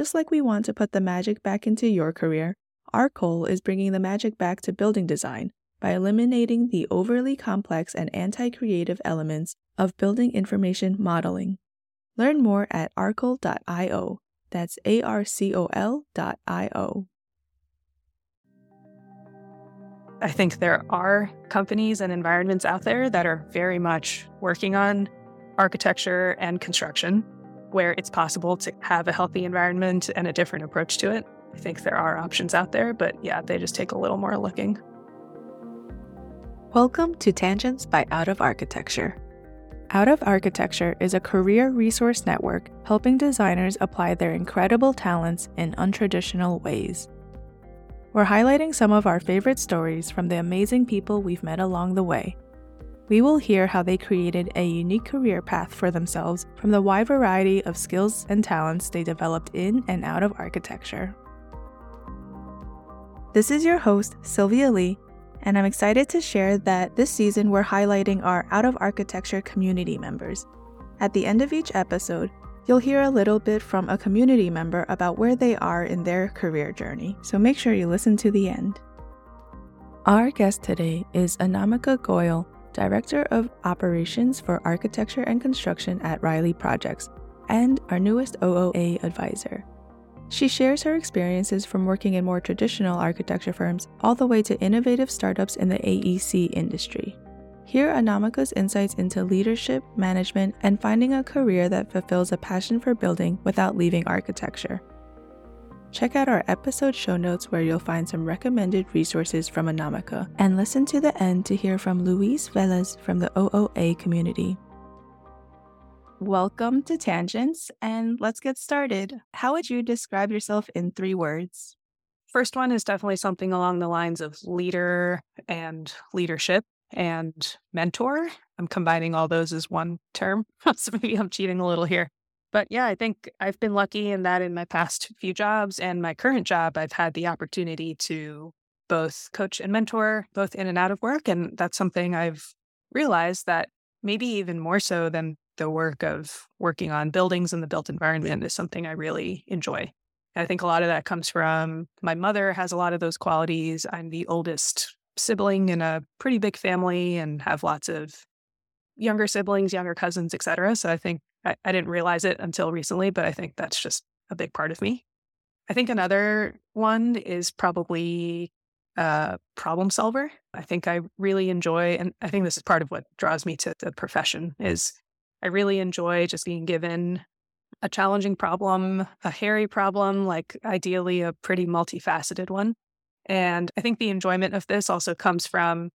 Just like we want to put the magic back into your career, Arcol is bringing the magic back to building design by eliminating the overly complex and anti creative elements of building information modeling. Learn more at arcol.io. That's A R C O L.io. I think there are companies and environments out there that are very much working on architecture and construction where it's possible to have a healthy environment and a different approach to it. I think there are options out there, but yeah, they just take a little more looking. Welcome to Tangents by Out of Architecture. Out of Architecture is a career resource network helping designers apply their incredible talents in untraditional ways. We're highlighting some of our favorite stories from the amazing people we've met along the way. We will hear how they created a unique career path for themselves from the wide variety of skills and talents they developed in and out of architecture. This is your host, Sylvia Lee, and I'm excited to share that this season we're highlighting our Out of Architecture community members. At the end of each episode, you'll hear a little bit from a community member about where they are in their career journey, so make sure you listen to the end. Our guest today is Anamika Goyal, Director of Operations for Architecture and Construction at Riley Projects, and our newest OOA advisor. She shares her experiences from working in more traditional architecture firms all the way to innovative startups in the AEC industry. Hear Anamika's insights into leadership, management, and finding a career that fulfills a passion for building without leaving architecture. Check out our episode show notes where you'll find some recommended resources from Anamika, and listen to the end to hear from Luis Velez from the OOA community. Welcome to Tangents, and let's get started. How would you describe yourself in three words? First one is definitely something along the lines of leader and leadership and mentor. I'm combining all those as one term. so maybe I'm cheating a little here. But yeah, I think I've been lucky in that in my past few jobs and my current job, I've had the opportunity to both coach and mentor, both in and out of work. And that's something I've realized that maybe even more so than the work of working on buildings and the built environment is something I really enjoy. And I think a lot of that comes from my mother has a lot of those qualities. I'm the oldest sibling in a pretty big family and have lots of younger siblings, younger cousins, etc. So I think I, I didn't realize it until recently, but I think that's just a big part of me. I think another one is probably a problem solver. I think I really enjoy, and I think this is part of what draws me to the profession is I really enjoy just being given a challenging problem, a hairy problem, like ideally a pretty multifaceted one. And I think the enjoyment of this also comes from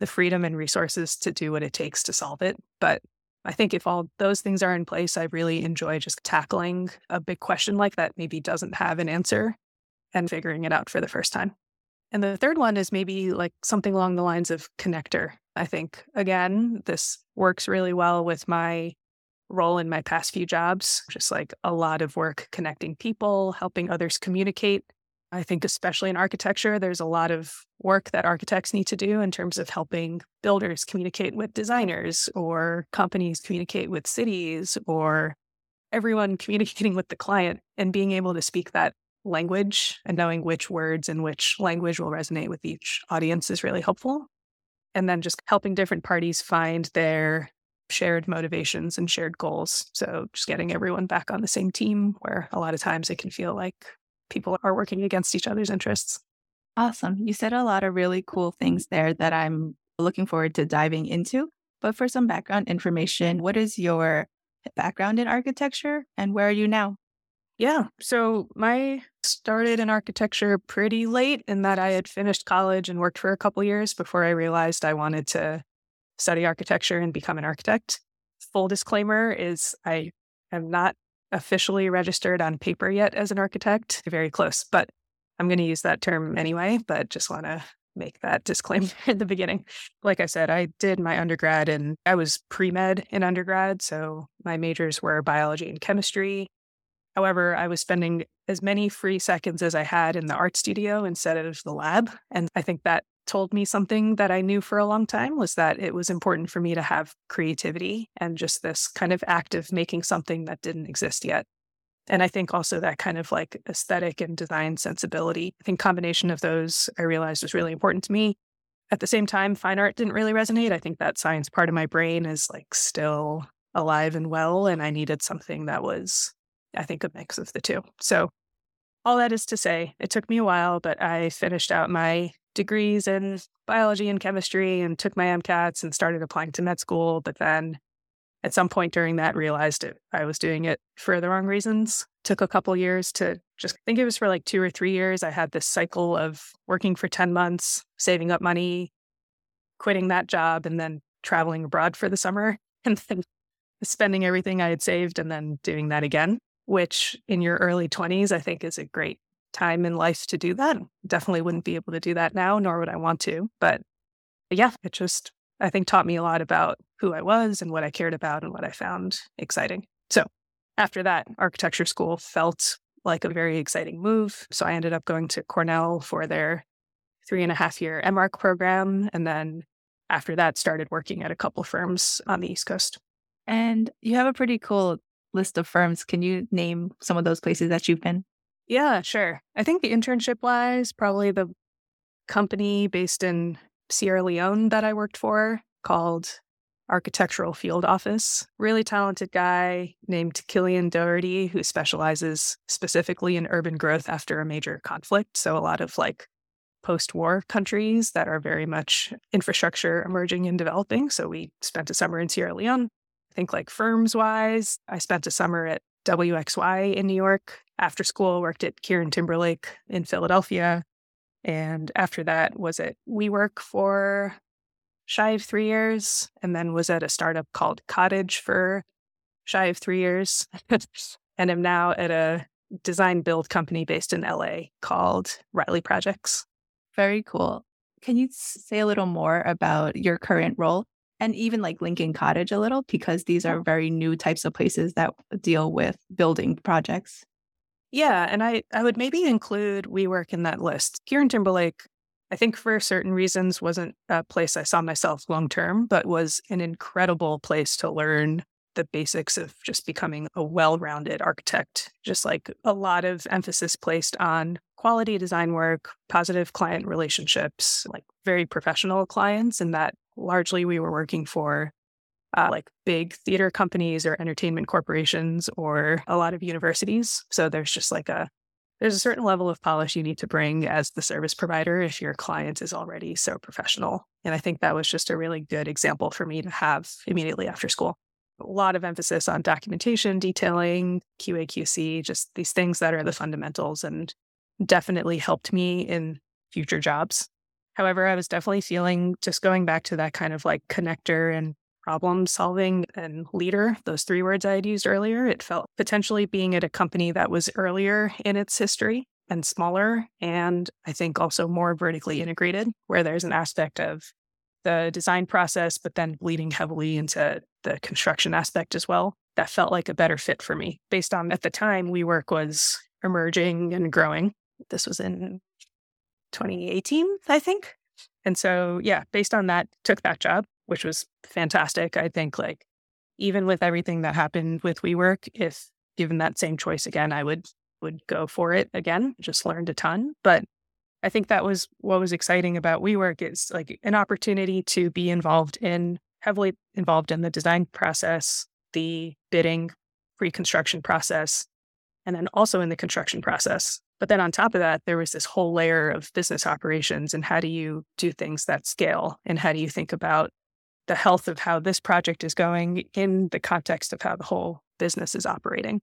the freedom and resources to do what it takes to solve it. But I think if all those things are in place, I really enjoy just tackling a big question like that maybe doesn't have an answer and figuring it out for the first time. And the third one is maybe like something along the lines of connector. I think, again, this works really well with my role in my past few jobs, just like a lot of work connecting people, helping others communicate. I think, especially in architecture, there's a lot of work that architects need to do in terms of helping builders communicate with designers or companies communicate with cities or everyone communicating with the client and being able to speak that language and knowing which words and which language will resonate with each audience is really helpful. And then just helping different parties find their shared motivations and shared goals. So just getting everyone back on the same team where a lot of times it can feel like people are working against each other's interests. Awesome. You said a lot of really cool things there that I'm looking forward to diving into. But for some background information, what is your background in architecture and where are you now? Yeah. So my started in architecture pretty late in that I had finished college and worked for a couple years before I realized I wanted to study architecture and become an architect. Full disclaimer is I am not officially registered on paper yet as an architect, very close, but I'm going to use that term anyway, but just want to make that disclaimer in the beginning. Like I said, I did my undergrad and I was pre med in undergrad. So my majors were biology and chemistry. However, I was spending as many free seconds as I had in the art studio instead of the lab. And I think that told me something that I knew for a long time was that it was important for me to have creativity and just this kind of act of making something that didn't exist yet. And I think also that kind of like aesthetic and design sensibility. I think combination of those I realized was really important to me. At the same time, fine art didn't really resonate. I think that science part of my brain is like still alive and well. And I needed something that was, I think, a mix of the two. So all that is to say, it took me a while, but I finished out my degrees in biology and chemistry and took my MCATs and started applying to med school. But then at some point during that, realized it, I was doing it for the wrong reasons. Took a couple years to just I think it was for like two or three years. I had this cycle of working for 10 months, saving up money, quitting that job, and then traveling abroad for the summer and then spending everything I had saved and then doing that again, which in your early 20s, I think is a great time in life to do that. Definitely wouldn't be able to do that now, nor would I want to. But yeah, it just, I think, taught me a lot about who I was and what I cared about and what I found exciting. So after that, architecture school felt like a very exciting move. So I ended up going to Cornell for their three and a half year MArch program. And then after that, started working at a couple firms on the East Coast. And you have a pretty cool list of firms. Can you name some of those places that you've been? Yeah, sure. I think the internship wise, probably the company based in Sierra Leone that I worked for called Architectural Field Office. Really talented guy named Killian Doherty, who specializes specifically in urban growth after a major conflict. So, a lot of like post war countries that are very much infrastructure emerging and developing. So, we spent a summer in Sierra Leone. I think, like firms wise, I spent a summer at WXY in New York. After school, worked at Kieran Timberlake in Philadelphia. And after that was at WeWork for shy of three years, and then was at a startup called Cottage for shy of three years. and am now at a design build company based in LA called Riley Projects. Very cool. Can you say a little more about your current role? and even like Lincoln Cottage a little because these are very new types of places that deal with building projects. Yeah, and I I would maybe include WeWork in that list. Kieran Timberlake, I think for certain reasons wasn't a place I saw myself long term, but was an incredible place to learn the basics of just becoming a well-rounded architect. Just like a lot of emphasis placed on quality design work, positive client relationships, like very professional clients and that largely we were working for uh, like big theater companies or entertainment corporations or a lot of universities. So there's just like a there's a certain level of polish you need to bring as the service provider if your client is already so professional. And I think that was just a really good example for me to have immediately after school. A lot of emphasis on documentation, detailing, QA, QC, just these things that are the fundamentals and definitely helped me in future jobs. However, I was definitely feeling just going back to that kind of like connector and problem solving and leader, those three words I had used earlier. It felt potentially being at a company that was earlier in its history and smaller, and I think also more vertically integrated, where there's an aspect of the design process, but then bleeding heavily into the construction aspect as well. That felt like a better fit for me based on at the time WeWork was emerging and growing. This was in 2018, I think. And so, yeah, based on that, took that job, which was fantastic. I think, like, even with everything that happened with WeWork, if given that same choice again, I would would go for it again. Just learned a ton, but I think that was what was exciting about WeWork is like an opportunity to be involved in heavily involved in the design process, the bidding, pre-construction process, and then also in the construction process. But then on top of that, there was this whole layer of business operations and how do you do things that scale? And how do you think about the health of how this project is going in the context of how the whole business is operating?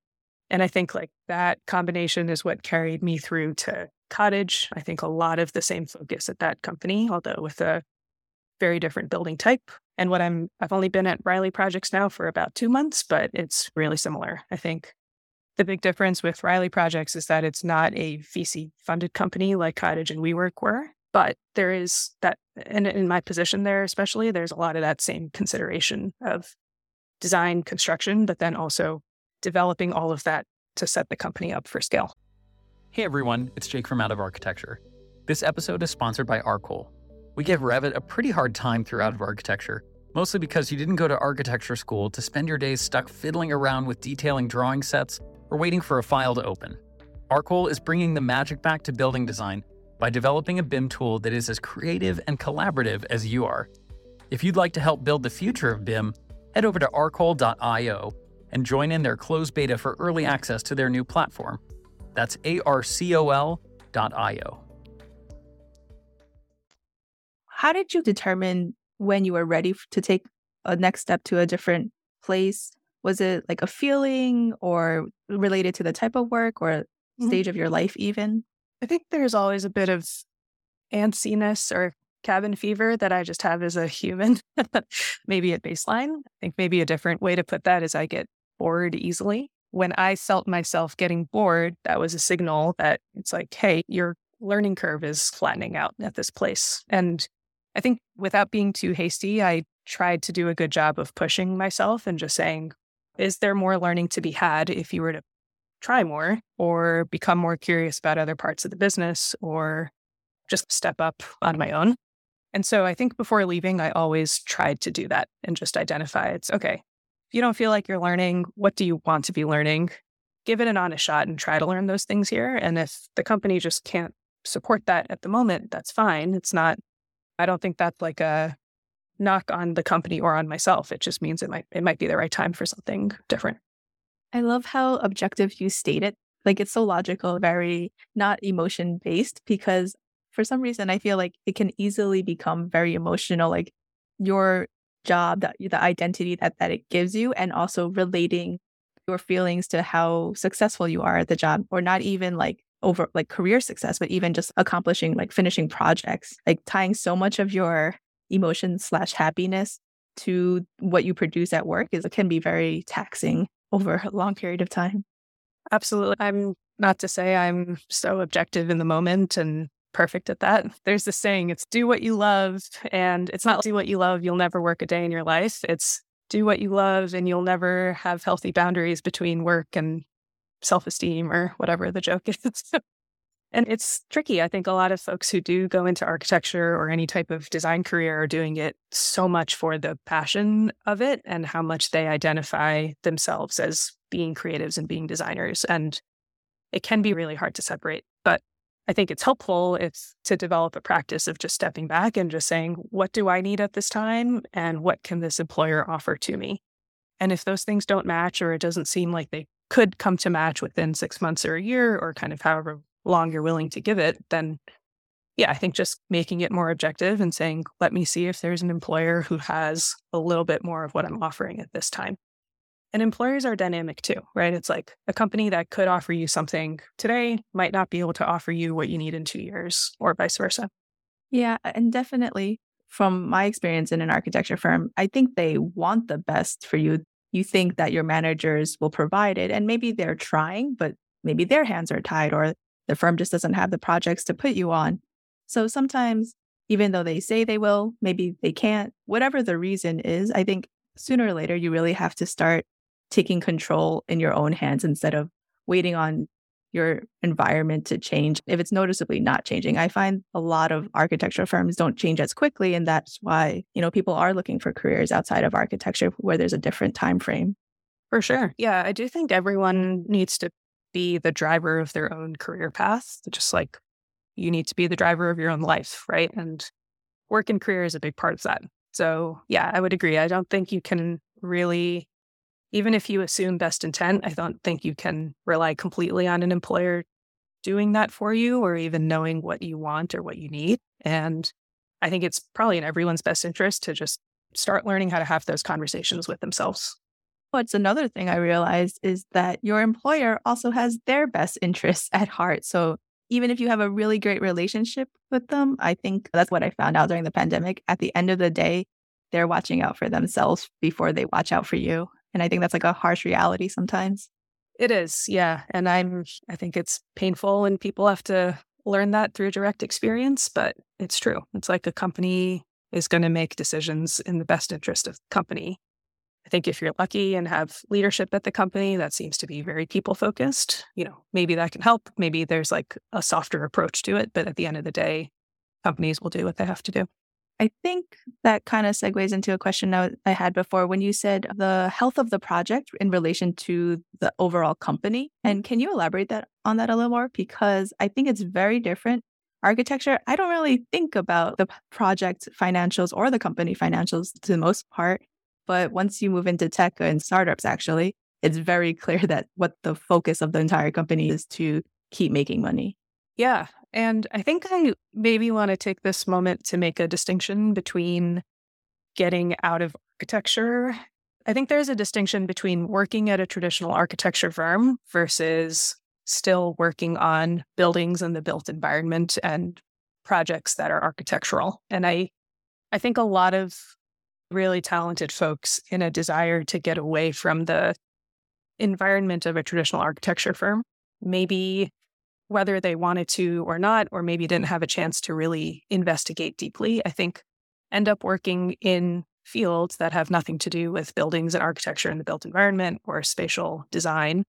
And I think like that combination is what carried me through to Cottage. I think a lot of the same focus at that company, although with a very different building type. And what I'm, I've only been at Riley Projects now for about two months, but it's really similar. I think the big difference with Riley Projects is that it's not a VC funded company like Cottage and WeWork were, but there is that, and in my position there especially, there's a lot of that same consideration of design, construction, but then also developing all of that to set the company up for scale. Hey everyone, it's Jake from Out of Architecture. This episode is sponsored by Arcol. We give Revit a pretty hard time through Out of Architecture, mostly because you didn't go to architecture school to spend your days stuck fiddling around with detailing drawing sets or waiting for a file to open. Arcol is bringing the magic back to building design by developing a BIM tool that is as creative and collaborative as you are. If you'd like to help build the future of BIM, head over to arcol.io and join in their closed beta for early access to their new platform. That's arcol.io. How did you determine when you were ready to take a next step to a different place? Was it like a feeling or related to the type of work or mm-hmm. stage of your life, even? I think there's always a bit of antsiness or cabin fever that I just have as a human, maybe at baseline. I think maybe a different way to put that is I get bored easily. When I felt myself getting bored, that was a signal that it's like, hey, your learning curve is flattening out at this place. And I think without being too hasty, I tried to do a good job of pushing myself and just saying, is there more learning to be had if you were to try more or become more curious about other parts of the business or just step up on my own? And so I think before leaving, I always tried to do that and just identify it's okay. If you don't feel like you're learning, what do you want to be learning? Give it an honest shot and try to learn those things here. And if the company just can't support that at the moment, that's fine. It's not, I don't think that's like a knock on the company or on myself. It just means it might it might be the right time for something different. I love how objective you state it. Like it's so logical, very not emotion based because for some reason I feel like it can easily become very emotional like your job that the identity that that it gives you and also relating your feelings to how successful you are at the job or not even like over like career success but even just accomplishing like finishing projects like tying so much of your emotion slash happiness to what you produce at work is can be very taxing over a long period of time. Absolutely. I'm not to say I'm so objective in the moment and perfect at that. There's this saying, it's do what you love. And it's not do what you love, you'll never work a day in your life. It's do what you love and you'll never have healthy boundaries between work and self esteem or whatever the joke is. And it's tricky. I think a lot of folks who do go into architecture or any type of design career are doing it so much for the passion of it and how much they identify themselves as being creatives and being designers. And it can be really hard to separate. But I think it's helpful if to develop a practice of just stepping back and just saying, what do I need at this time? And what can this employer offer to me? And if those things don't match or it doesn't seem like they could come to match within six months or a year or kind of however long you're willing to give it, then yeah, I think just making it more objective and saying, let me see if there's an employer who has a little bit more of what I'm offering at this time. And employers are dynamic too, right? It's like a company that could offer you something today might not be able to offer you what you need in two years or vice versa. Yeah. And definitely from my experience in an architecture firm, I think they want the best for you. You think that your managers will provide it, and maybe they're trying, but maybe their hands are tied or the firm just doesn't have the projects to put you on. So sometimes, even though they say they will, maybe they can't. Whatever the reason is, I think sooner or later you really have to start taking control in your own hands instead of waiting on your environment to change if it's noticeably not changing i find a lot of architecture firms don't change as quickly and that's why you know people are looking for careers outside of architecture where there's a different time frame for sure yeah i do think everyone needs to be the driver of their own career path, just like you need to be the driver of your own life, right? And work and career is a big part of that. So, yeah, I would agree. I don't think you can really, even if you assume best intent, I don't think you can rely completely on an employer doing that for you or even knowing what you want or what you need. And I think it's probably in everyone's best interest to just start learning how to have those conversations with themselves. What's another thing I realized is that your employer also has their best interests at heart. So even if you have a really great relationship with them, I think that's what I found out during the pandemic. At the end of the day, they're watching out for themselves before they watch out for you. And I think that's like a harsh reality sometimes. It is, yeah. And I'm I think it's painful and people have to learn that through direct experience, but it's true. It's like a company is going to make decisions in the best interest of the company. I think if you're lucky and have leadership at the company that seems to be very people focused, you know, maybe that can help. Maybe there's like a softer approach to it. But at the end of the day, companies will do what they have to do. I think that kind of segues into a question I had before when you said the health of the project in relation to the overall company. Mm-hmm. And can you elaborate that on that a little more? Because I think it's very different. Architecture, I don't really think about the project financials or the company financials to the most part. But once you move into tech and startups, actually, it's very clear that what the focus of the entire company is to keep making money. Yeah. And I think I maybe want to take this moment to make a distinction between getting out of architecture. I think there's a distinction between working at a traditional architecture firm versus still working on buildings and the built environment and projects that are architectural. And I I think a lot of really talented folks in a desire to get away from the environment of a traditional architecture firm maybe whether they wanted to or not, or maybe didn't have a chance to really investigate deeply, I think end up working in fields that have nothing to do with buildings and architecture in the built environment or spatial design.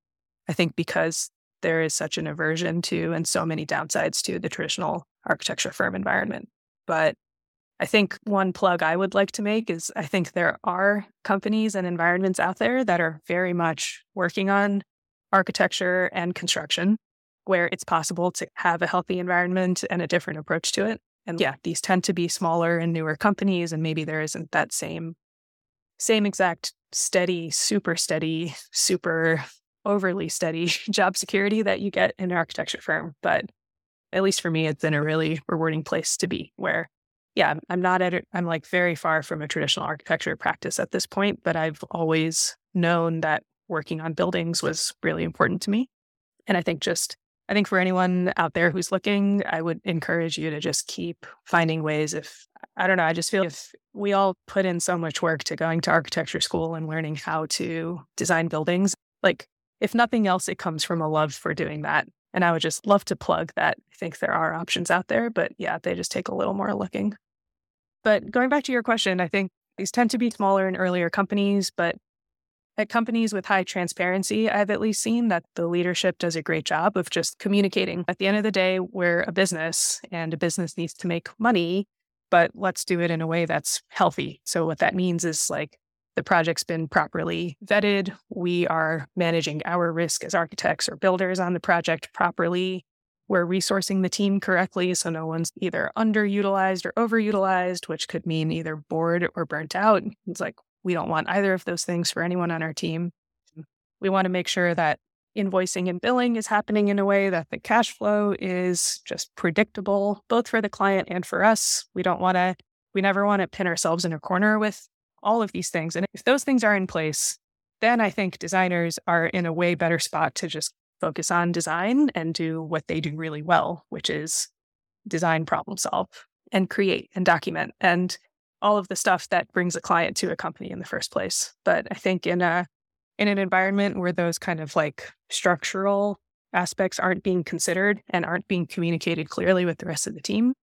I think because there is such an aversion to and so many downsides to the traditional architecture firm environment. But I think one plug I would like to make is I think there are companies and environments out there that are very much working on architecture and construction where it's possible to have a healthy environment and a different approach to it. And yeah, these tend to be smaller and newer companies, and maybe there isn't that same same exact steady, super steady, super overly steady job security that you get in an architecture firm. But at least for me, it's been a really rewarding place to be where, yeah, I'm not at. I'm like very far from a traditional architecture practice at this point, but I've always known that working on buildings was really important to me. And I think just I think for anyone out there who's looking, I would encourage you to just keep finding ways. If I don't know, I just feel if we all put in so much work to going to architecture school and learning how to design buildings, like if nothing else, it comes from a love for doing that. And I would just love to plug that. I think there are options out there, but yeah, they just take a little more looking. But going back to your question, I think these tend to be smaller and earlier companies, but at companies with high transparency, I've at least seen that the leadership does a great job of just communicating. At the end of the day, we're a business and a business needs to make money, but let's do it in a way that's healthy. So, what that means is like the project's been properly vetted. We are managing our risk as architects or builders on the project properly. We're resourcing the team correctly so no one's either underutilized or overutilized, which could mean either bored or burnt out. It's like we don't want either of those things for anyone on our team. Mm. We want to make sure that invoicing and billing is happening in a way that the cash flow is just predictable, both for the client and for us. We don't want to, we never want to pin ourselves in a corner with all of these things. And if those things are in place, then I think designers are in a way better spot to just focus on design and do what they do really well, which is design, problem solve, and create and document. And all of the stuff that brings a client to a company in the first place. But I think in a in an environment where those kind of like structural aspects aren't being considered and aren't being communicated clearly with the rest of the team,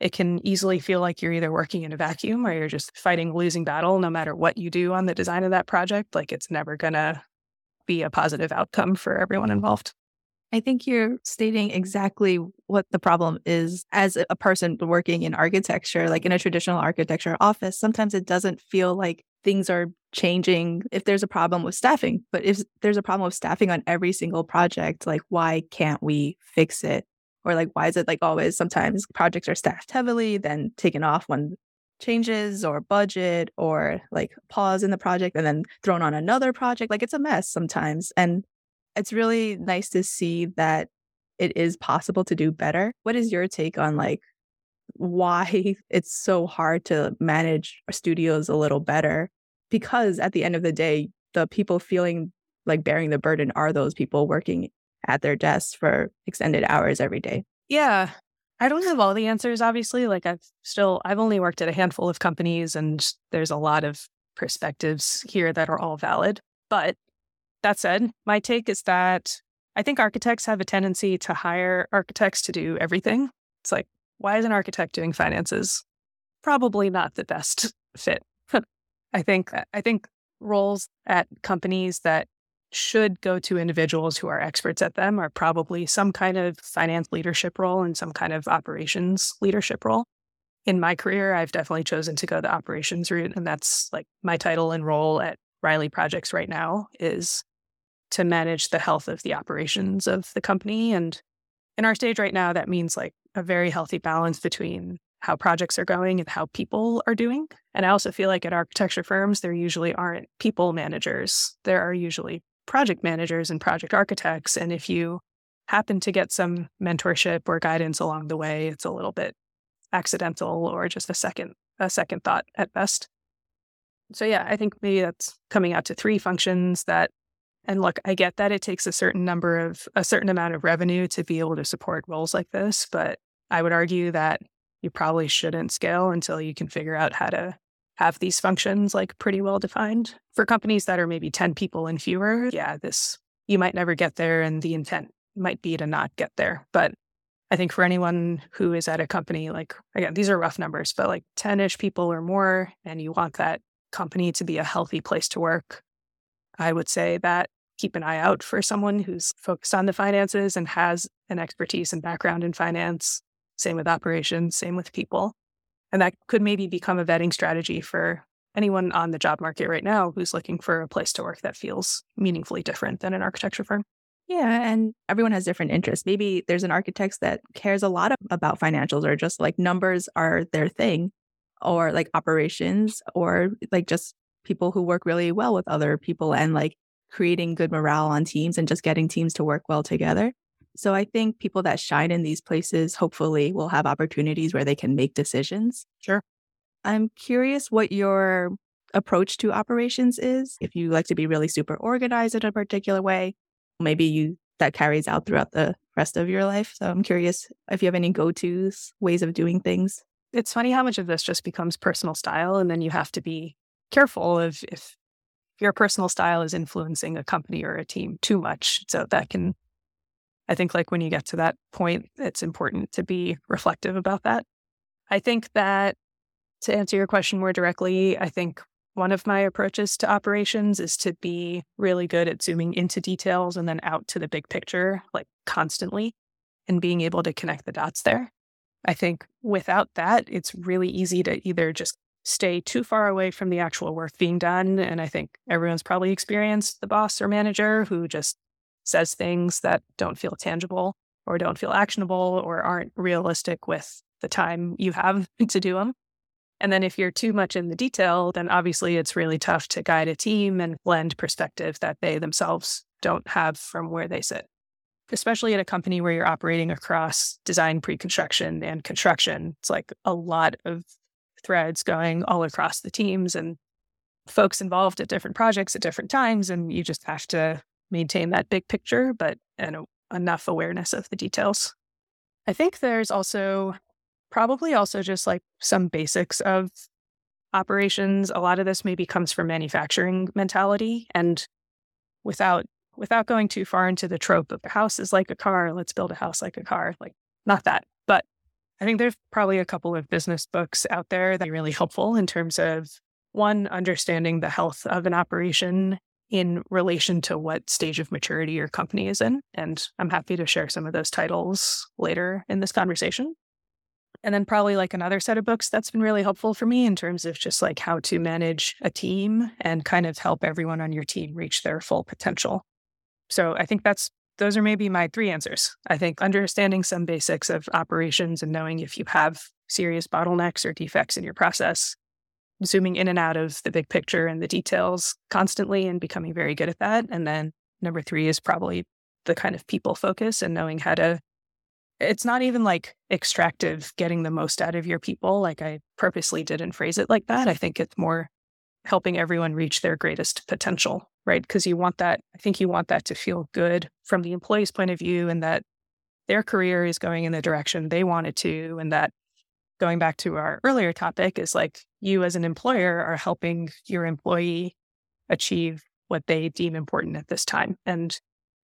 it can easily feel like you're either working in a vacuum or you're just fighting a losing battle no matter what you do on the design of that project. Like it's never going to be a positive outcome for everyone involved. I think you're stating exactly what the problem is as a person working in architecture, like in a traditional architecture office. Sometimes it doesn't feel like things are changing if there's a problem with staffing. But if there's a problem with staffing on every single project, like why can't we fix it? Or like why is it like always sometimes projects are staffed heavily, then taken off when changes or budget or like pause in the project and then thrown on another project. Like it's a mess sometimes. And it's really nice to see that it is possible to do better. What is your take on like why it's so hard to manage studios a little better? Because at the end of the day, the people feeling like bearing the burden are those people working at their desks for extended hours every day. Yeah. I don't have all the answers, obviously. Like I've still, I've only worked at a handful of companies and there's a lot of perspectives here that are all valid. But that said, my take is that I think architects have a tendency to hire architects to do everything. It's like, why is an architect doing finances? Probably not the best fit. I think I think roles at companies that should go to individuals who are experts at them are probably some kind of finance leadership role and some kind of operations leadership role. in my career, I've definitely chosen to go the operations route. And that's like my title and role at Riley Projects right now is to manage the health of the operations of the company. And in our stage right now, that means like a very healthy balance between how projects are going and how people are doing. And I also feel like at architecture firms, there usually aren't people managers. There are usually project managers and project architects. And if you happen to get some mentorship or guidance along the way, it's a little bit accidental or just a second a second thought at best. So yeah, I think maybe that's coming out to three functions that and look, I get that it takes a certain number of a certain amount of revenue to be able to support roles like this, but I would argue that you probably shouldn't scale until you can figure out how to have these functions like pretty well defined. For companies that are maybe 10 people and fewer, yeah, this you might never get there and the intent might be to not get there. But I think for anyone who is at a company, like, again, these are rough numbers, but like 10 ish people or more, and you want that company to be a healthy place to work, I would say that keep an eye out for someone who's focused on the finances and has an expertise and background in finance. Same with operations, same with people. And that could maybe become a vetting strategy for anyone on the job market right now who's looking for a place to work that feels meaningfully different than an architecture firm. Yeah, and everyone has different interests. Maybe there's an architect that cares a lot about financials or just like numbers are their thing or like operations or like just people who work really well with other people and like creating good morale on teams and just getting teams to work well together. So I think people that shine in these places hopefully will have opportunities where they can make decisions. Sure. I'm curious what your approach to operations is. If you like to be really super organized in a particular way, maybe you that carries out throughout the rest of your life. So I'm curious if you have any go-tos, ways of doing things. It's funny how much of this just becomes personal style and then you have to be careful of if your personal style is influencing a company or a team too much. So that can I think like when you get to that point, it's important to be reflective about that. I think that to answer your question more directly, I think one of my approaches to operations is to be really good at zooming into details and then out to the big picture, like constantly, and being able to connect the dots there. I think without that, it's really easy to either just stay too far away from the actual work being done. And I think everyone's probably experienced the boss or manager who just says things that don't feel tangible or don't feel actionable or aren't realistic with the time you have to do them. And then if you're too much in the detail, then obviously it's really tough to guide a team and blend perspective that they themselves don't have from where they sit. Especially at a company where you're operating across design, pre construction, and construction. It's like a lot of threads going all across the teams and folks involved at different projects at different times. And you just have to maintain that big picture, but and enough awareness of the details. I think there's also probably also just like some basics of operations. A lot of this maybe comes from manufacturing mentality and without without going too far into the trope of a house is like a car, let's build a house like a car. Like not that. But I think there's probably a couple of business books out there that are really helpful in terms of one, understanding the health of an operation in relation to what stage of maturity your company is in. And I'm happy to share some of those titles later in this conversation. And then probably like another set of books that's been really helpful for me in terms of just like how to manage a team and kind of help everyone on your team reach their full potential. So I think that's those are maybe my three answers. I think understanding some basics of operations and knowing if you have serious bottlenecks or defects in your process, zooming in and out of the big picture and the details constantly and becoming very good at that. And then number three is probably the kind of people focus and knowing how to it's not even like extractive getting the most out of your people. Like I purposely didn't phrase it like that. I think it's more helping everyone reach their greatest potential, right? Because you want that, I think you want that to feel good from the employee's point of view and that their career is going in the direction they want it to. And that going back to our earlier topic is like you as an employer are helping your employee achieve what they deem important at this time. And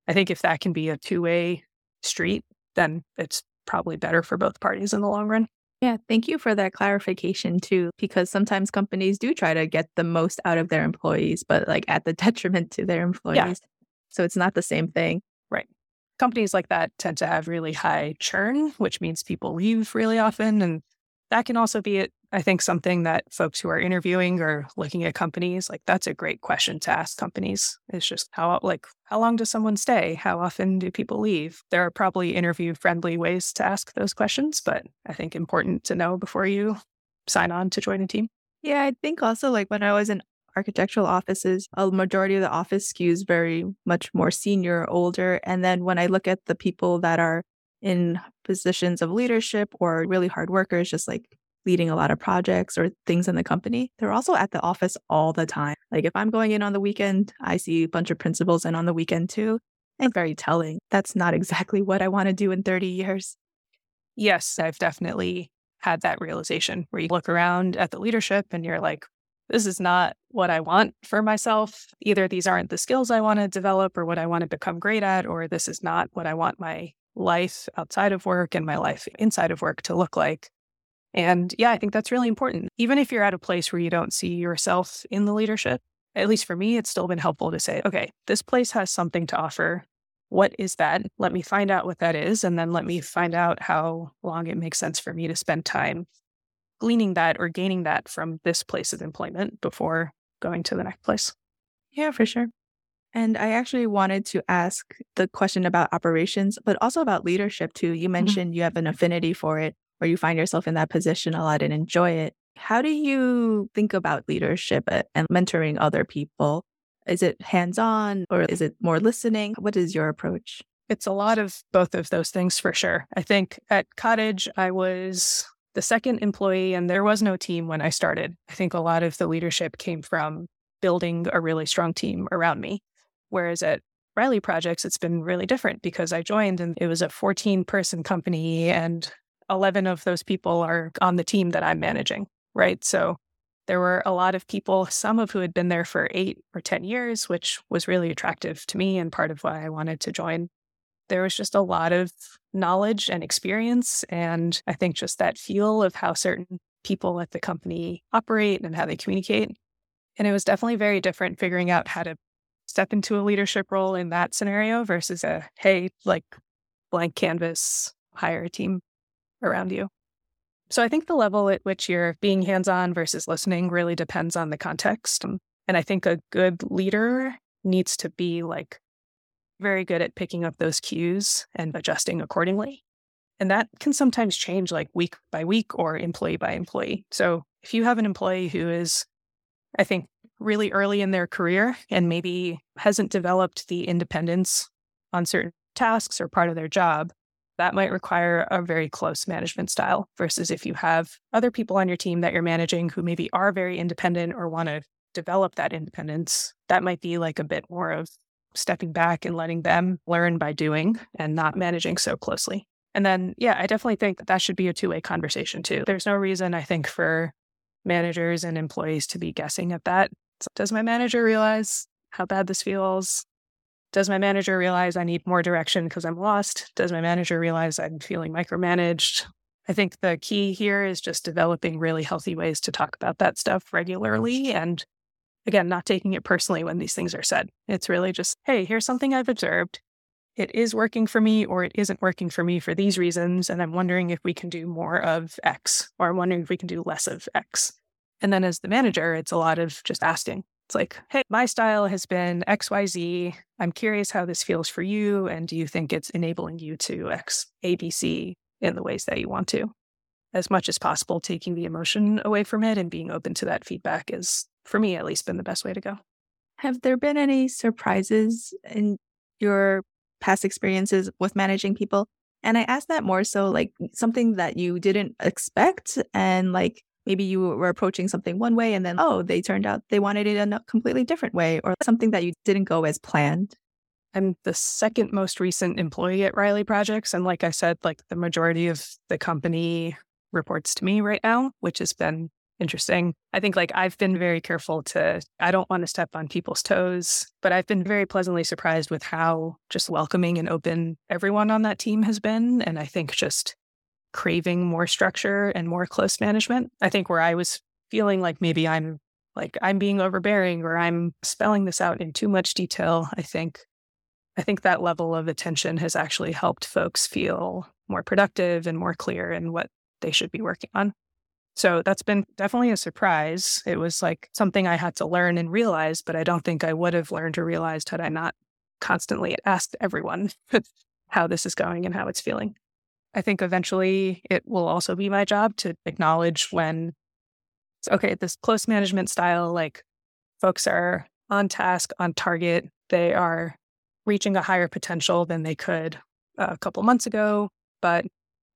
I think if that can be a two way street, then it's probably better for both parties in the long run. Yeah, thank you for that clarification too, because sometimes companies do try to get the most out of their employees, but like at the detriment to their employees. Yeah. So it's not the same thing. Right. Companies like that tend to have really high churn, which means people leave really often. And that can also be, I think, something that folks who are interviewing or looking at companies, like that's a great question to ask companies. It's just how, like, how long does someone stay? How often do people leave? There are probably interview friendly ways to ask those questions, but I think important to know before you sign on to join a team. Yeah, I think also like when I was in architectural offices, a majority of the office skews very much more senior, older. And then when I look at the people that are in positions of leadership or really hard workers, just like leading a lot of projects or things in the company, they're also at the office all the time. Like if I'm going in on the weekend, I see a bunch of principals in on the weekend too. And very telling. That's not exactly what I want to do in 30 years. Yes, I've definitely had that realization where you look around at the leadership and you're like, this is not what I want for myself. Either these aren't the skills I want to develop or what I want to become great at, or this is not what I want my life outside of work and my life inside of work to look like. And yeah, I think that's really important. Even if you're at a place where you don't see yourself in the leadership, at least for me, it's still been helpful to say, okay, this place has something to offer. What is that? Let me find out what that is. And then let me find out how long it makes sense for me to spend time gleaning that or gaining that from this place of employment before going to the next place. Yeah, for sure. And I actually wanted to ask the question about operations, but also about leadership too. You mm-hmm. mentioned mm-hmm. you have an affinity for it or you find yourself in that position a lot and enjoy it. How do you think about leadership eh, and mentoring other people? Is it hands on or is it more listening? What is your approach? It's a lot of both of those things for sure. I think at Cottage, I was the second employee and there was no team when I started. I think a lot of the leadership came from building a really strong team around me. Whereas at Riley Projects, it's been really different because I joined and it was a 14 person company and 11 of those people are on the team that I'm managing, right? So there were a lot of people, some of who had been there for eight or 10 years, which was really attractive to me and part of why I wanted to join. There was just a lot of knowledge and experience. And I think just that feel of how certain people at the company operate and how they communicate. And it was definitely very different figuring out how to step into a leadership role in that scenario versus a, hey, like blank canvas, hire a team around you. So I think the level at which you're being hands on versus listening really depends on the context. Um, and I think a good leader needs to be like very good at picking up those cues and adjusting accordingly. And that can sometimes change like week by week or employee by employee. So if you have an employee who is, I think, really early in their career and maybe hasn't developed the independence on certain tasks or part of their job, that might require a very close management style versus if you have other people on your team that you're managing who maybe are very independent or want to develop that independence, that might be like a bit more of stepping back and letting them learn by doing and not managing so closely. And then, yeah, I definitely think that that should be a two way conversation too. There's no reason, I think, for managers and employees to be guessing at that. So does my manager realize how bad this feels? Does my manager realize I need more direction because I'm lost? Does my manager realize I'm feeling micromanaged? I think the key here is just developing really healthy ways to talk about that stuff regularly and again, not taking it personally when these things are said. It's really just, hey, here's something I've observed. It is working for me or it isn't working for me for these reasons. And I'm wondering if we can do more of X or I'm wondering if we can do less of X. And then as the manager, it's a lot of just asking. It's like, hey, my style has been XYZ. I'm curious how this feels for you. And do you think it's enabling you to X, ABC in the ways that you want to? As much as possible, taking the emotion away from it and being open to that feedback is for me at least, been the best way to go. Have there been any surprises in your past experiences with managing people? And I ask that more so like something that you didn't expect and like maybe you were approaching something one way and then oh they turned out they wanted it in a completely different way or something that you didn't go as planned i'm the second most recent employee at riley projects and like i said like the majority of the company reports to me right now which has been interesting. I think like I've been very careful to, I don't want to step on people's toes, but I've been very pleasantly surprised with how just welcoming and open everyone on that team has been. And I think just craving more structure and more close management. I think where I was feeling like maybe I'm like I'm being overbearing or I'm spelling this out in too much detail, I think I think that level of attention has actually helped folks feel more productive and more clear in what they should be working on. So that's been definitely a surprise. It was like something I had to learn and realize, but I don't think I would have learned or realized had I not constantly asked everyone how this is going and how it's feeling. I think eventually it will also be my job to acknowledge when okay, this close management style, like folks are on task, on target, they are reaching a higher potential than they could a couple months ago. But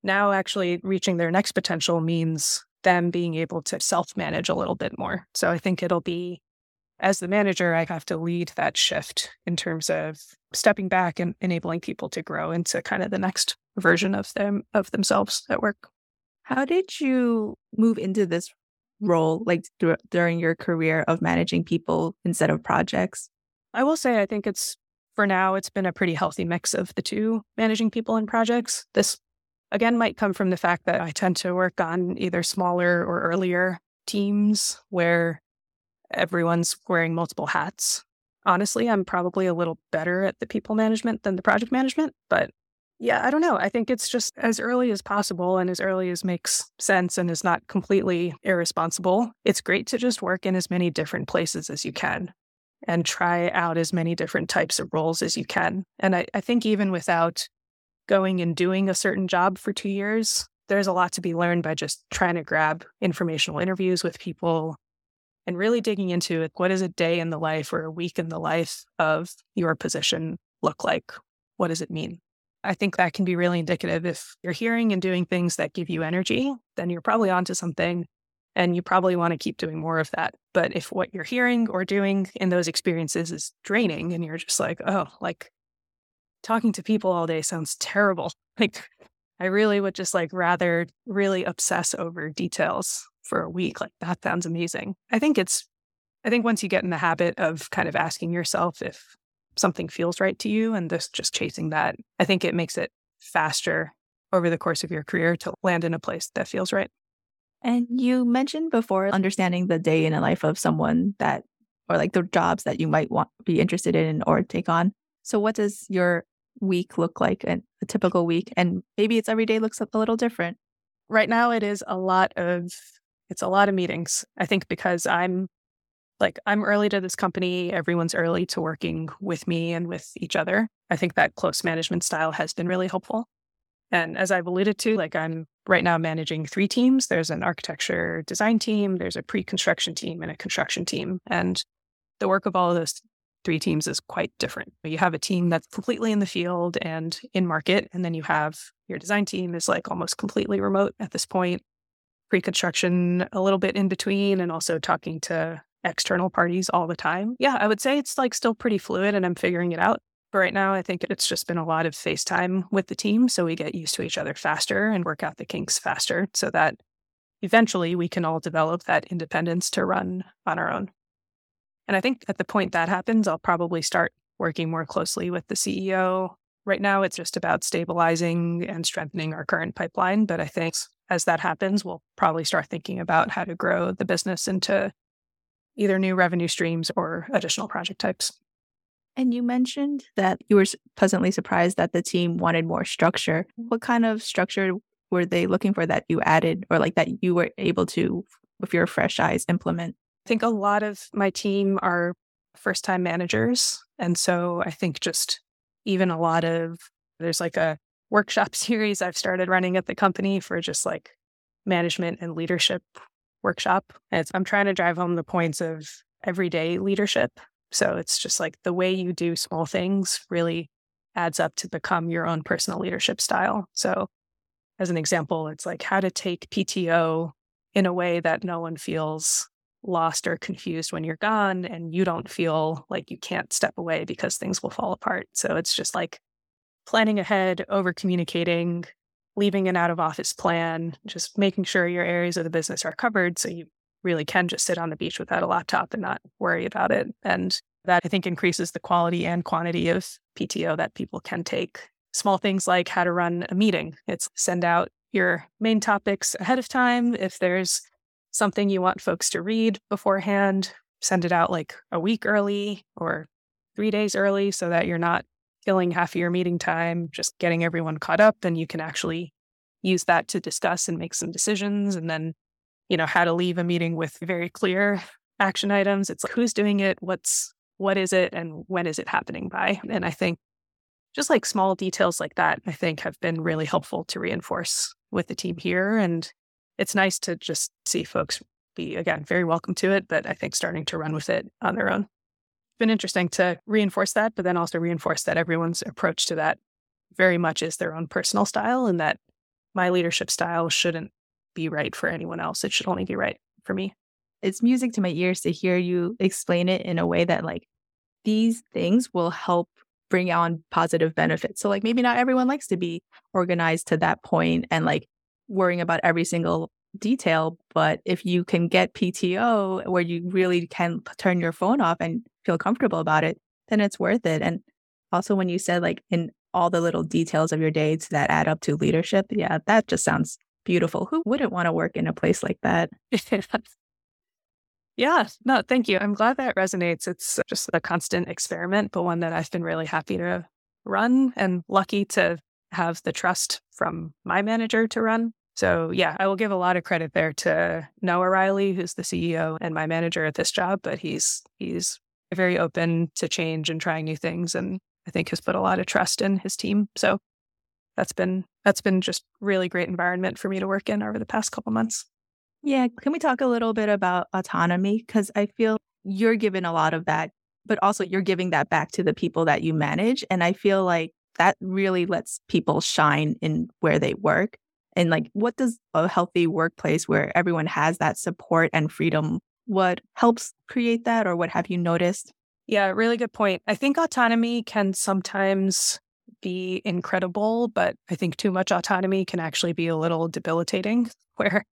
now, actually, reaching their next potential means them being able to self manage a little bit more. So I think it'll be, as the manager, I have to lead that shift in terms of stepping back and enabling people to grow into kind of the next version of them of themselves at work. How did you move into this role like th- during your career of managing people instead of projects? I will say I think it's for now it's been a pretty healthy mix of the two managing people and projects. This again might come from the fact that I tend to work on either smaller or earlier teams where everyone's wearing multiple hats. Honestly, I'm probably a little better at the people management than the project management, but yeah, I don't know. I think it's just as early as possible and as early as makes sense and is not completely irresponsible. It's great to just work in as many different places as you can and try out as many different types of roles as you can. And I, I think even without going and doing a certain job for two years, there's a lot to be learned by just trying to grab informational interviews with people and really digging into it. What does a day in the life or a week in the life of your position look like? What does it mean? I think that can be really indicative. If you're hearing and doing things that give you energy, then you're probably onto something and you probably want to keep doing more of that. But if what you're hearing or doing in those experiences is draining and you're just like, oh, like talking to people all day sounds terrible. Like I really would just like rather really obsess over details for a week. Like that sounds amazing. I think it's I think once you get in the habit of kind of asking yourself if something feels right to you and this just chasing that, I think it makes it faster over the course of your career to land in a place that feels right. And you mentioned before understanding the day in a life of someone that, or like the jobs that you might want be interested in or take on. So, what does your week look like, a typical week? And maybe it's every day looks a little different. Right now, it is a lot of it's a lot of meetings. I think because I'm like I'm early to this company, everyone's early to working with me and with each other. I think that close management style has been really helpful. And as I've alluded to, like I'm right now managing three teams. There's an architecture design team, there's a pre-construction team, and a construction team. And the work of all of those three teams is quite different. You have a team that's completely in the field and in market, and then you have your design team is like almost completely remote at this point. Pre-construction a little bit in between, and also talking to external parties all the time. Yeah, I would say it's like still pretty fluid and I'm figuring it out. But right now, I think it's just been a lot of FaceTime with the team. So we get used to each other faster and work out the kinks faster so that eventually we can all develop that independence to run on our own. And I think at the point that happens, I'll probably start working more closely with the CEO. Right now, it's just about stabilizing and strengthening our current pipeline. But I think as that happens, we'll probably start thinking about how to grow the business into either new revenue streams or additional project types. And you mentioned that you were pleasantly surprised that the team wanted more structure. Mm-hmm. What kind of structure were they looking for that you added or like that you were able to, with your fresh eyes, implement? I think a lot of my team are first time managers. And so I think just even a lot of, there's like a workshop series I've started running at the company for just like management and leadership workshop. And I'm trying to drive home the points of everyday leadership. So it's just like the way you do small things really adds up to become your own personal leadership style. So, as an example, it's like how to take PTO in a way that no one feels lost or confused when you're gone and you don't feel like you can't step away because things will fall apart. So, it's just like planning ahead, over communicating, leaving an out of office plan, just making sure your areas of the business are covered so you really can just sit on the beach without a laptop and not worry about it. And that I think increases the quality and quantity of PTO that people can take. Small things like how to run a meeting. It's send out your main topics ahead of time. If there's something you want folks to read beforehand, send it out like a week early or three days early so that you're not killing half of your meeting time, just getting everyone caught up, and you can actually use that to discuss and make some decisions. And then, you know, how to leave a meeting with very clear action items. It's like who's doing it, what's what is it, and when is it happening by? And I think just like small details like that, I think have been really helpful to reinforce with the team here. And it's nice to just see folks be, again, very welcome to it, but I think starting to run with it on their own. Been interesting to reinforce that, but then also reinforce that everyone's approach to that very much is their own personal style and that my leadership style shouldn't be right for anyone else. It should only be right for me. It's music to my ears to hear you explain it in a way that, like, these things will help bring on positive benefits. So, like, maybe not everyone likes to be organized to that point and like worrying about every single detail. But if you can get PTO where you really can turn your phone off and feel comfortable about it, then it's worth it. And also, when you said like in all the little details of your day that add up to leadership, yeah, that just sounds beautiful. Who wouldn't want to work in a place like that? yeah, no, thank you. I'm glad that resonates. It's just a constant experiment, but one that I've been really happy to run and lucky to have the trust from my manager to run. So, yeah, I will give a lot of credit there to Noah Riley, who's the CEO and my manager at this job, but he's he's very open to change and trying new things and I think has put a lot of trust in his team. So, that's been that's been just really great environment for me to work in over the past couple months. Yeah, can we talk a little bit about autonomy cuz I feel you're given a lot of that, but also you're giving that back to the people that you manage and I feel like that really lets people shine in where they work. And like, what does a healthy workplace where everyone has that support and freedom, what helps create that or what have you noticed? Yeah, really good point. I think autonomy can sometimes be incredible, but I think too much autonomy can actually be a little debilitating where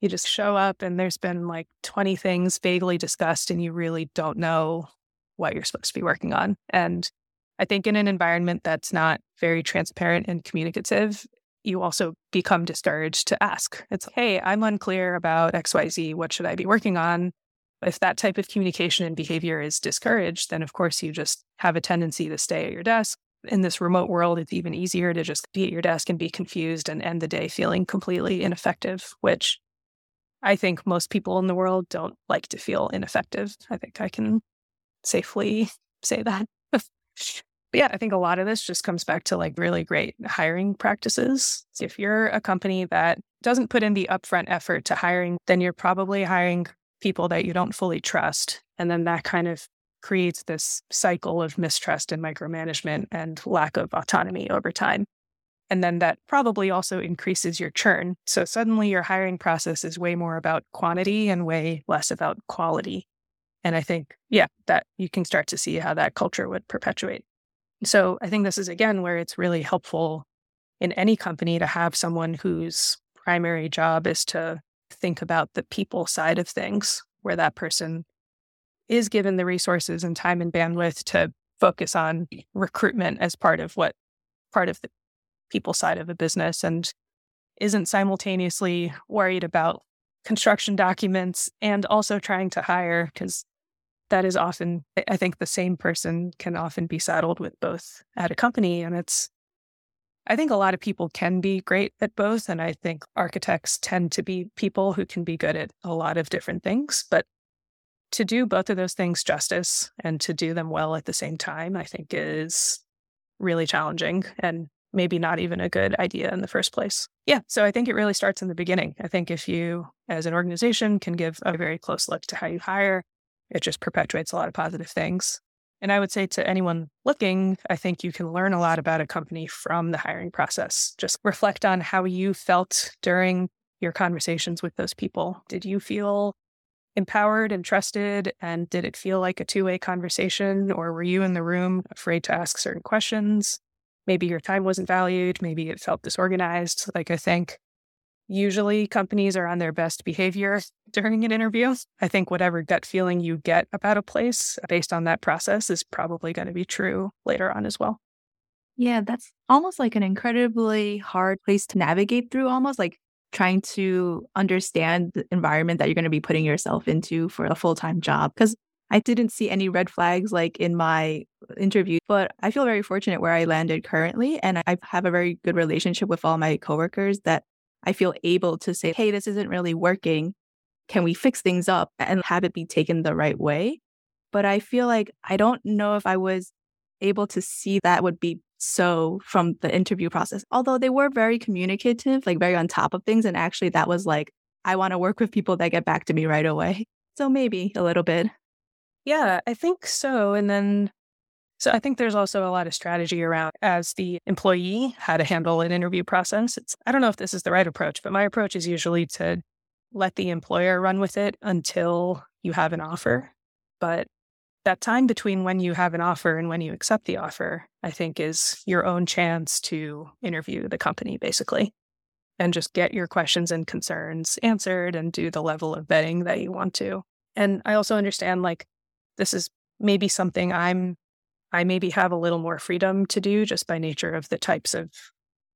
you just show up and there's been like 20 things vaguely discussed and you really don't know what you're supposed to be working on. And I think in an environment that's not very transparent and communicative, you also become discouraged to ask. It's, hey, I'm unclear about XYZ. What should I be working on? If that type of communication and behavior is discouraged, then of course you just have a tendency to stay at your desk. In this remote world, it's even easier to just be at your desk and be confused and end the day feeling completely ineffective, which I think most people in the world don't like to feel ineffective. I think I can safely say that. But yeah, I think a lot of this just comes back to like really great hiring practices. If you're a company that doesn't put in the upfront effort to hiring, then you're probably hiring people that you don't fully trust. And then that kind of creates this cycle of mistrust and micromanagement and lack of autonomy over time. And then that probably also increases your churn. So suddenly your hiring process is way more about quantity and way less about quality. And I think, yeah, that you can start to see how that culture would perpetuate. So I think this is again where it's really helpful in any company to have someone whose primary job is to think about the people side of things, where that person is given the resources and time and bandwidth to focus on recruitment as part of what part of the people side of a business and isn't simultaneously worried about construction documents and also trying to hire because that is often, I think the same person can often be saddled with both at a company. And it's, I think a lot of people can be great at both. And I think architects tend to be people who can be good at a lot of different things. But to do both of those things justice and to do them well at the same time, I think is really challenging and maybe not even a good idea in the first place. Yeah. So I think it really starts in the beginning. I think if you, as an organization, can give a very close look to how you hire, it just perpetuates a lot of positive things. And I would say to anyone looking, I think you can learn a lot about a company from the hiring process. Just reflect on how you felt during your conversations with those people. Did you feel empowered and trusted? And did it feel like a two way conversation? Or were you in the room afraid to ask certain questions? Maybe your time wasn't valued. Maybe it felt disorganized. Like I think Usually, companies are on their best behavior during an interview. I think whatever gut feeling you get about a place based on that process is probably going to be true later on as well. Yeah, that's almost like an incredibly hard place to navigate through, almost like trying to understand the environment that you're going to be putting yourself into for a full time job. Because I didn't see any red flags like in my interview, but I feel very fortunate where I landed currently. And I have a very good relationship with all my coworkers that I feel able to say, hey, this isn't really working. can we fix things up and have it be taken the right way? But I feel like I don't know if I was able to see that would be so from the interview process. Although they were very communicative, like very on top of things. And actually, that was like, I want to work with people that get back to me right away. So maybe a little bit. Yeah, I think so. And then, so I think there's also a lot of strategy around as the employee how to handle an interview process. It's, I don't know if this is the right approach, but my approach is usually to let the employer run with it until you have an offer. But that time between when you have an offer and when you accept the offer, I think is your own chance to interview the company basically and just get your questions and concerns answered and do the level of vetting that you want to. And I also understand like this is maybe something I'm I maybe have a little more freedom to do just by nature of the types of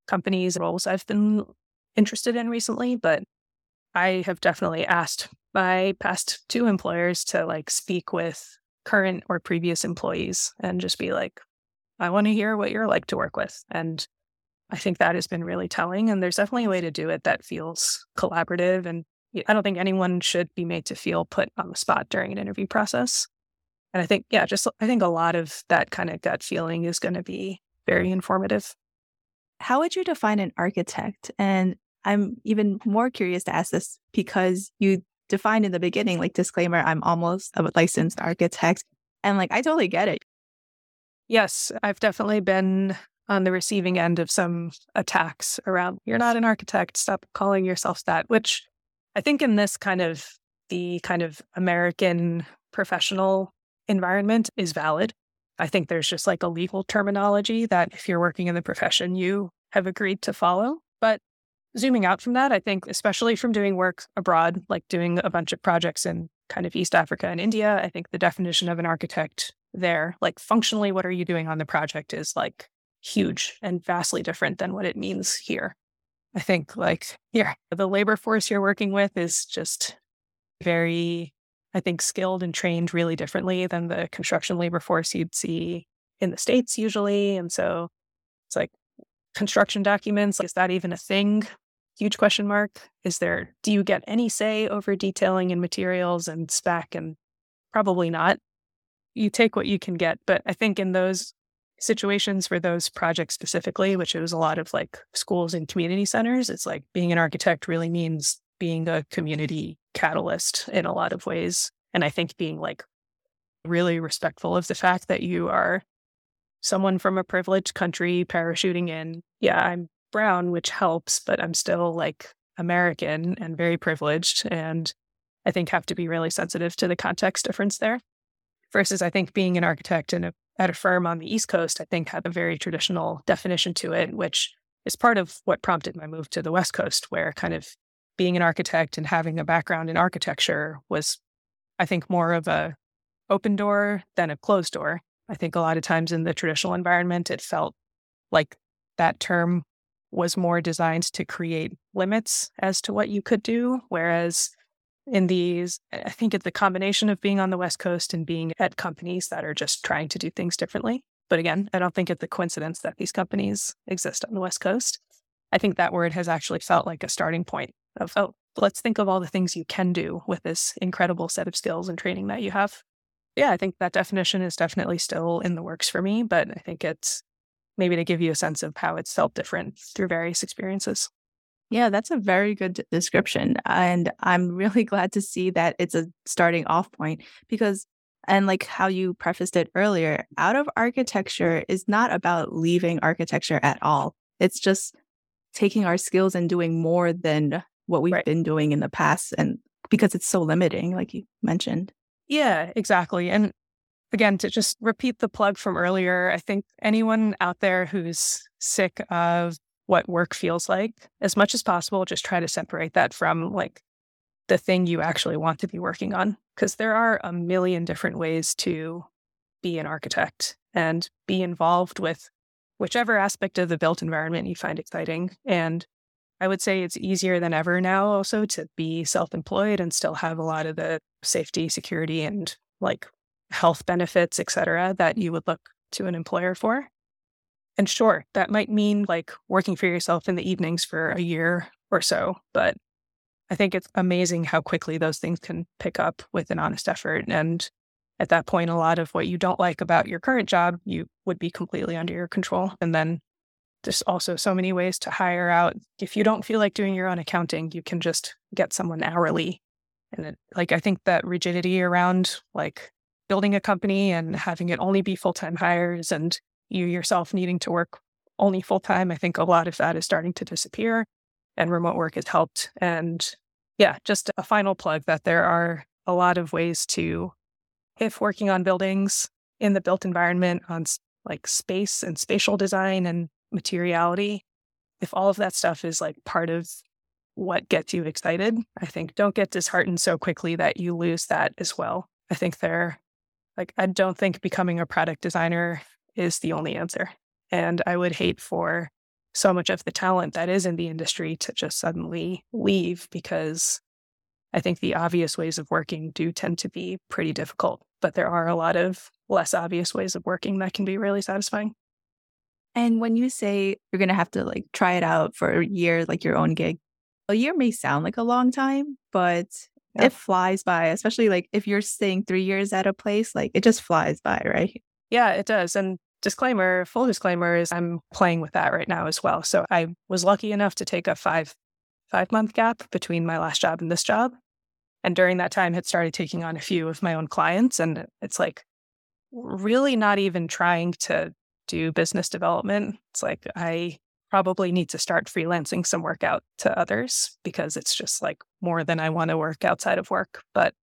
companies and roles I've been interested in recently, but I have definitely asked my past two employers to like speak with current or previous employees and just be like, I want to hear what you're like to work with. And I think that has been really telling. And there's definitely a way to do it that feels collaborative. And I don't think anyone should be made to feel put on the spot during an interview process. And I think, yeah, just I think a lot of that kind of gut feeling is going to be very informative. How would you define an architect? And I'm even more curious to ask this because you defined in the beginning, like disclaimer, I'm almost a licensed architect. And like, I totally get it. Yes, I've definitely been on the receiving end of some attacks around, you're not an architect, stop calling yourself that, which I think in this kind of the kind of American professional environment is valid. I think there's just like a legal terminology that if you're working in the profession, you have agreed to follow. But zooming out from that, I think, especially from doing work abroad, like doing a bunch of projects in kind of East Africa and India, I think the definition of an architect there, like functionally, what are you doing on the project is like huge and vastly different than what it means here. I think, like, here, the labor force you're working with is just very, I think, skilled and trained really differently than the construction labor force you'd see in the States usually. And so it's like, construction documents like, is that even a thing? Huge question mark. Is there do you get any say over detailing and materials and spec? And probably not. You take what you can get but i think in those situations for those projects specifically which it was a lot of like schools and community centers it's like being an architect really means being a community catalyst in a lot of ways and i think being like really respectful of the fact that you are someone from a privileged country parachuting in. Yeah, I'm brown, which helps, but I'm still like American and very privileged. And I think have to be really sensitive to the context difference there. Versus, I think being an architect in a, at a firm on the East Coast, I think had a very traditional definition to it, which is part of what prompted my move to the West Coast, where kind of being an architect and having a background in architecture was, I think, more of a open door than a closed door. I think a lot of times in the traditional environment, it felt like that term was more designed to create limits as to what you could do. Whereas in these, I think it's the combination of being on the West Coast and being at companies that are just trying to do things differently. But again, I don't think it's the coincidence that these companies exist on the West Coast. I think that word has actually felt like a starting point of, oh, let's think of all the things you can do with this incredible set of skills and training that you have yeah, I think that definition is definitely still in the works for me, but I think it's maybe to give you a sense of how it's felt different through various experiences. Yeah, that's a very good description. And I'm really glad to see that it's a starting off point because, and like how you prefaced it earlier, out of architecture is not about leaving architecture at all. It's just taking our skills and doing more than what we've right. been doing in the past. And because it's so limiting, like you mentioned. Yeah, exactly. And again, to just repeat the plug from earlier, I think anyone out there who's sick of what work feels like, as much as possible, just try to separate that from like the thing you actually want to be working on. Because there are a million different ways to be an architect and be involved with whichever aspect of the built environment you find exciting. And I would say it's easier than ever now also to be self employed and still have a lot of the safety, security, and like health benefits, et cetera, that you would look to an employer for. And sure, that might mean like working for yourself in the evenings for a year or so, but I think it's amazing how quickly those things can pick up with an honest effort. And at that point, a lot of what you don't like about your current job, you would be completely under your control. And then there's also so many ways to hire out. If you don't feel like doing your own accounting, you can just get someone hourly. And it, like, I think that rigidity around like building a company and having it only be full time hires and you yourself needing to work only full time, I think a lot of that is starting to disappear and remote work has helped. And yeah, just a final plug that there are a lot of ways to, if working on buildings in the built environment on like space and spatial design and materiality, if all of that stuff is like part of what gets you excited, I think don't get disheartened so quickly that you lose that as well. I think there, like, I don't think becoming a product designer is the only answer. And I would hate for so much of the talent that is in the industry to just suddenly leave because I think the obvious ways of working do tend to be pretty difficult, but there are a lot of less obvious ways of working that can be really satisfying. And when you say you're going to have to like try it out for a year, like your own gig, a year may sound like a long time, but yeah. it flies by, especially like if you're staying three years at a place, like it just flies by, right? Yeah, it does. And disclaimer, full disclaimer is I'm playing with that right now as well. So I was lucky enough to take a five five month gap between my last job and this job. And during that time had started taking on a few of my own clients. And it's like really not even trying to do business development. It's like I probably need to start freelancing some work out to others because it's just like more than I want to work outside of work. But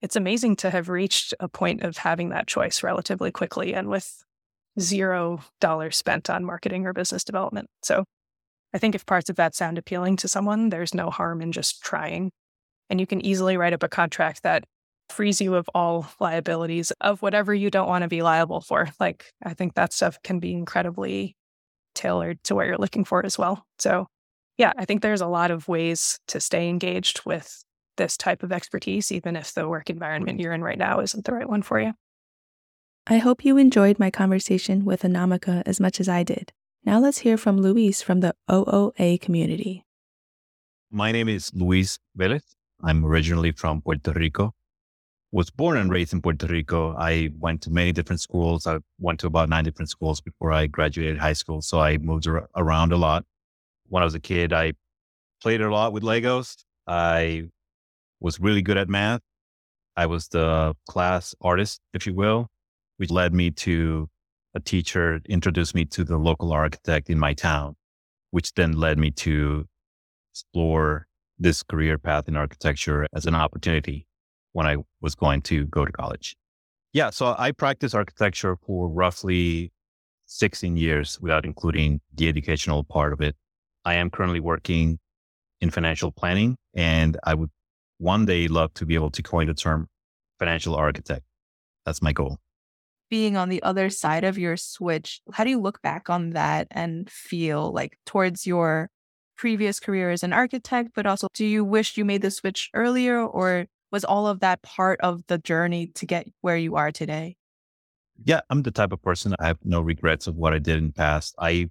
it's amazing to have reached a point of having that choice relatively quickly and with zero dollars spent on marketing or business development. So I think if parts of that sound appealing to someone, there's no harm in just trying. And you can easily write up a contract that frees you of all liabilities of whatever you don't want to be liable for. Like, I think that stuff can be incredibly tailored to what you're looking for as well. So, yeah, I think there's a lot of ways to stay engaged with this type of expertise, even if the work environment you're in right now isn't the right one for you. I hope you enjoyed my conversation with Anamika as much as I did. Now let's hear from Luis from the OOA community. My name is Luis Velez. I'm originally from Puerto Rico was born and raised in Puerto Rico. I went to many different schools. I went to about nine different schools before I graduated high school. So I moved ar- around a lot. When I was a kid, I played a lot with Legos. I was really good at math. I was the class artist, if you will, which led me to a teacher introduced me to the local architect in my town, which then led me to explore this career path in architecture as an opportunity when I was going to go to college. Yeah, so I practiced architecture for roughly 16 years without including the educational part of it. I am currently working in financial planning and I would one day love to be able to coin the term financial architect. That's my goal. Being on the other side of your switch, how do you look back on that and feel like towards your previous career as an architect, but also do you wish you made the switch earlier or was all of that part of the journey to get where you are today? Yeah, I'm the type of person I have no regrets of what I did in the past. I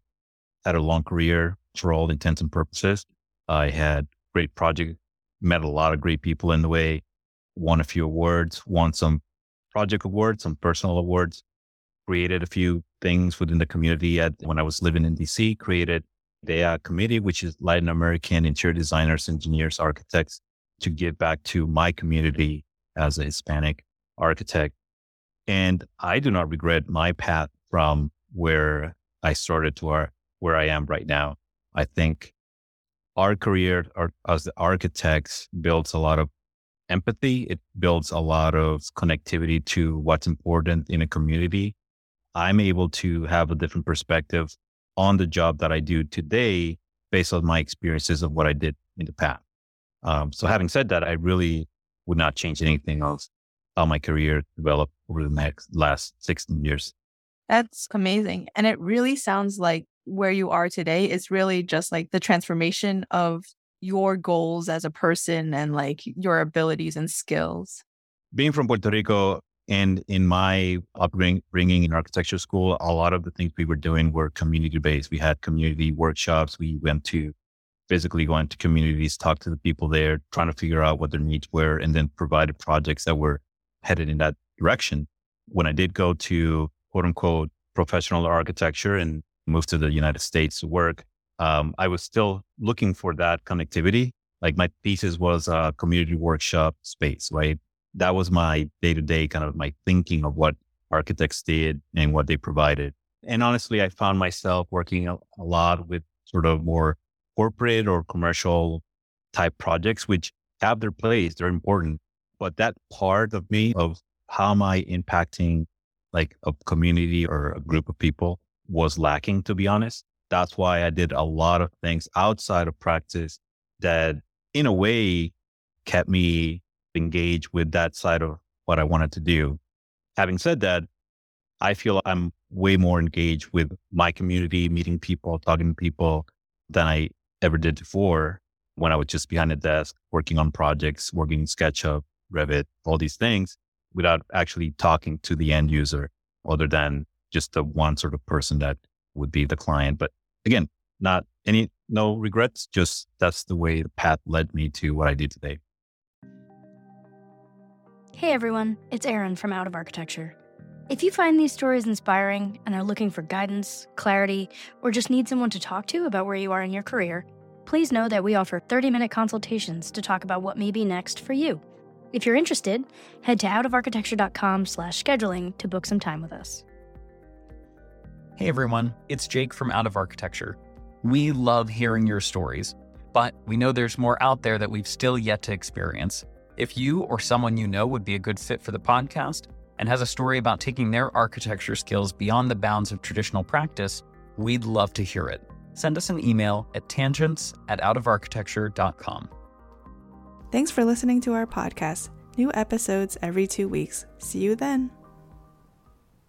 had a long career for all intents and purposes. I had great projects, met a lot of great people in the way, won a few awards, won some project awards, some personal awards, created a few things within the community at when I was living in DC, created the committee, which is Latin American interior designers, engineers, architects to give back to my community as a Hispanic architect. And I do not regret my path from where I started to our, where I am right now. I think our career our, as the architects builds a lot of empathy. It builds a lot of connectivity to what's important in a community. I'm able to have a different perspective on the job that I do today based on my experiences of what I did in the past. Um, so having said that, I really would not change anything else how my career developed over the next last 16 years. That's amazing. And it really sounds like where you are today is really just like the transformation of your goals as a person and like your abilities and skills. Being from Puerto Rico and in my upbringing in architecture school, a lot of the things we were doing were community based. We had community workshops. We went to physically going to communities, talk to the people there, trying to figure out what their needs were, and then provided projects that were headed in that direction. When I did go to quote unquote professional architecture and moved to the United States to work, um, I was still looking for that connectivity. Like my thesis was a community workshop space, right? That was my day to day kind of my thinking of what architects did and what they provided. And honestly, I found myself working a lot with sort of more corporate or commercial type projects, which have their place. They're important. But that part of me of how am I impacting like a community or a group of people was lacking, to be honest. That's why I did a lot of things outside of practice that in a way kept me engaged with that side of what I wanted to do. Having said that, I feel I'm way more engaged with my community, meeting people, talking to people than I ever did before when I was just behind a desk, working on projects, working SketchUp, Revit, all these things without actually talking to the end user other than just the one sort of person that would be the client. But again, not any, no regrets, just that's the way the path led me to what I do today. Hey everyone, it's Aaron from Out of Architecture. If you find these stories inspiring and are looking for guidance, clarity, or just need someone to talk to about where you are in your career, please know that we offer 30 minute consultations to talk about what may be next for you. If you're interested, head to outofarchitecture.com slash scheduling to book some time with us. Hey everyone, it's Jake from Out of Architecture. We love hearing your stories, but we know there's more out there that we've still yet to experience. If you or someone you know would be a good fit for the podcast, and has a story about taking their architecture skills beyond the bounds of traditional practice, we'd love to hear it. Send us an email at tangents at outofarchitecture.com. Thanks for listening to our podcast. New episodes every two weeks. See you then.